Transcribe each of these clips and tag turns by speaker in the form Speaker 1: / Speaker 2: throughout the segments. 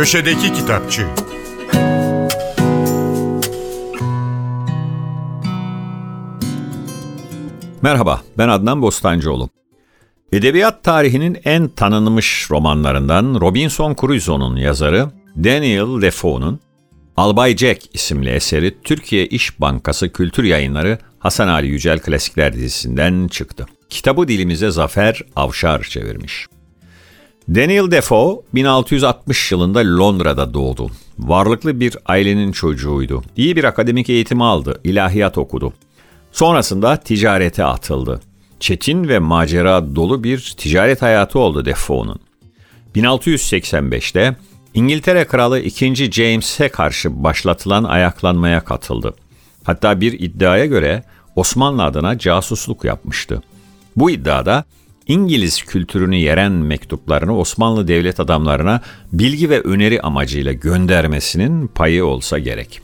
Speaker 1: Köşedeki Kitapçı
Speaker 2: Merhaba, ben Adnan Bostancıoğlu. Edebiyat tarihinin en tanınmış romanlarından Robinson Crusoe'nun yazarı Daniel Defoe'nun Albay Jack isimli eseri Türkiye İş Bankası Kültür Yayınları Hasan Ali Yücel Klasikler dizisinden çıktı. Kitabı dilimize Zafer Avşar çevirmiş. Daniel Defoe 1660 yılında Londra'da doğdu. Varlıklı bir ailenin çocuğuydu. İyi bir akademik eğitim aldı, ilahiyat okudu. Sonrasında ticarete atıldı. Çetin ve macera dolu bir ticaret hayatı oldu Defoe'nun. 1685'te İngiltere Kralı 2. James'e karşı başlatılan ayaklanmaya katıldı. Hatta bir iddiaya göre Osmanlı adına casusluk yapmıştı. Bu iddiada İngiliz kültürünü yeren mektuplarını Osmanlı devlet adamlarına bilgi ve öneri amacıyla göndermesinin payı olsa gerek.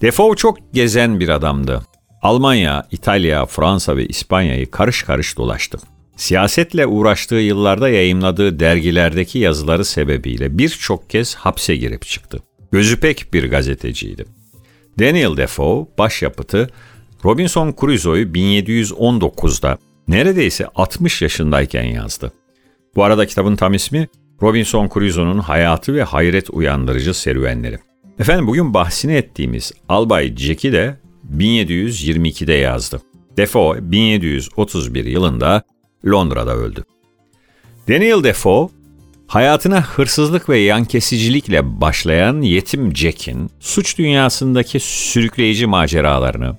Speaker 2: Defoe çok gezen bir adamdı. Almanya, İtalya, Fransa ve İspanya'yı karış karış dolaştı. Siyasetle uğraştığı yıllarda yayımladığı dergilerdeki yazıları sebebiyle birçok kez hapse girip çıktı. Gözü pek bir gazeteciydi. Daniel Defoe başyapıtı Robinson Crusoe'yu 1719'da neredeyse 60 yaşındayken yazdı. Bu arada kitabın tam ismi Robinson Crusoe'nun hayatı ve hayret uyandırıcı serüvenleri. Efendim bugün bahsini ettiğimiz Albay Jack'i de 1722'de yazdı. Defoe 1731 yılında Londra'da öldü. Daniel Defoe, hayatına hırsızlık ve yan kesicilikle başlayan yetim Jack'in suç dünyasındaki sürükleyici maceralarını,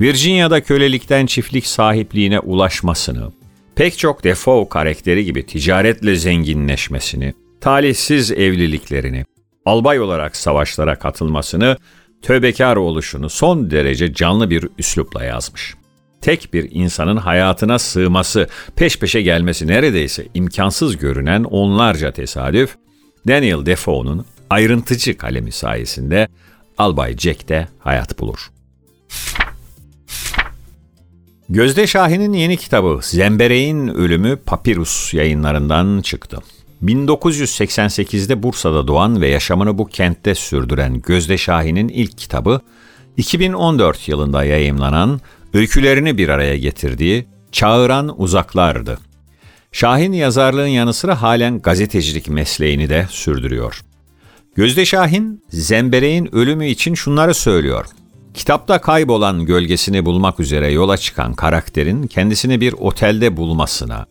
Speaker 2: Virginia'da kölelikten çiftlik sahipliğine ulaşmasını, pek çok Defoe karakteri gibi ticaretle zenginleşmesini, talihsiz evliliklerini, albay olarak savaşlara katılmasını, tövbekar oluşunu son derece canlı bir üslupla yazmış. Tek bir insanın hayatına sığması, peş peşe gelmesi neredeyse imkansız görünen onlarca tesadüf, Daniel Defoe'nun ayrıntıcı kalemi sayesinde Albay Jack'te hayat bulur. Gözde Şahin'in yeni kitabı Zembereğin Ölümü Papirus yayınlarından çıktı. 1988'de Bursa'da doğan ve yaşamını bu kentte sürdüren Gözde Şahin'in ilk kitabı, 2014 yılında yayımlanan, öykülerini bir araya getirdiği Çağıran Uzaklardı. Şahin yazarlığın yanı sıra halen gazetecilik mesleğini de sürdürüyor. Gözde Şahin, Zembereğin ölümü için şunları söylüyor. Kitapta kaybolan gölgesini bulmak üzere yola çıkan karakterin kendisini bir otelde bulmasına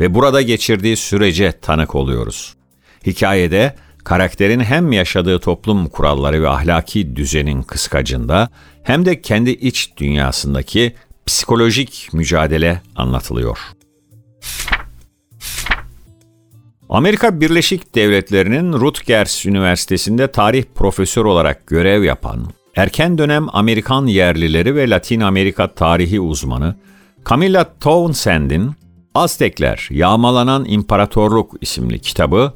Speaker 2: ve burada geçirdiği sürece tanık oluyoruz. Hikayede karakterin hem yaşadığı toplum kuralları ve ahlaki düzenin kıskacında hem de kendi iç dünyasındaki psikolojik mücadele anlatılıyor. Amerika Birleşik Devletleri'nin Rutgers Üniversitesi'nde tarih profesör olarak görev yapan erken dönem Amerikan yerlileri ve Latin Amerika tarihi uzmanı Camilla Townsend'in Aztekler Yağmalanan İmparatorluk isimli kitabı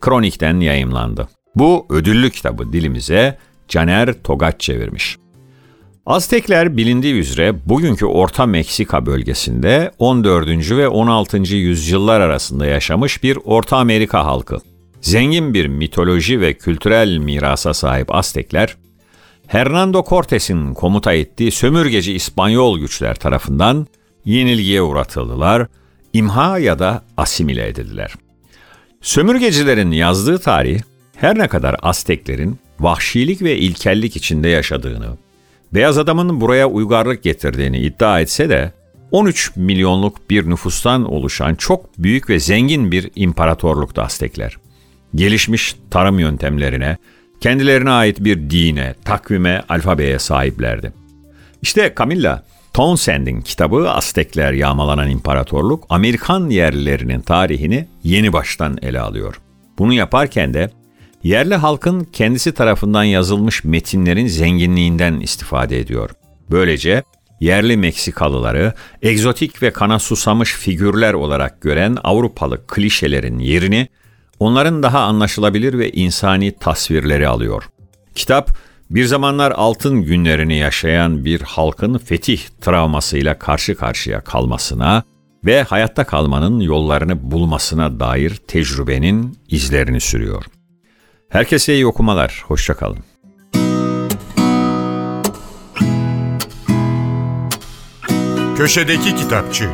Speaker 2: Kronik'ten yayımlandı. Bu ödüllü kitabı dilimize Caner Togaç çevirmiş. Aztekler bilindiği üzere bugünkü Orta Meksika bölgesinde 14. ve 16. yüzyıllar arasında yaşamış bir Orta Amerika halkı. Zengin bir mitoloji ve kültürel mirasa sahip Aztekler, Hernando Cortes'in komuta ettiği sömürgeci İspanyol güçler tarafından yenilgiye uğratıldılar, imha ya da asimile edildiler. Sömürgecilerin yazdığı tarih, her ne kadar Azteklerin vahşilik ve ilkellik içinde yaşadığını, beyaz adamın buraya uygarlık getirdiğini iddia etse de 13 milyonluk bir nüfustan oluşan çok büyük ve zengin bir imparatorluktu Aztekler. Gelişmiş tarım yöntemlerine, kendilerine ait bir dine, takvime, alfabeye sahiplerdi. İşte Camilla, Townsend'in kitabı Aztekler Yağmalanan İmparatorluk, Amerikan yerlilerinin tarihini yeni baştan ele alıyor. Bunu yaparken de yerli halkın kendisi tarafından yazılmış metinlerin zenginliğinden istifade ediyor. Böylece yerli Meksikalıları egzotik ve kana susamış figürler olarak gören Avrupalı klişelerin yerini onların daha anlaşılabilir ve insani tasvirleri alıyor. Kitap, bir zamanlar altın günlerini yaşayan bir halkın fetih travmasıyla karşı karşıya kalmasına ve hayatta kalmanın yollarını bulmasına dair tecrübenin izlerini sürüyor. Herkese iyi okumalar. Hoşçakalın.
Speaker 1: Köşedeki Kitapçı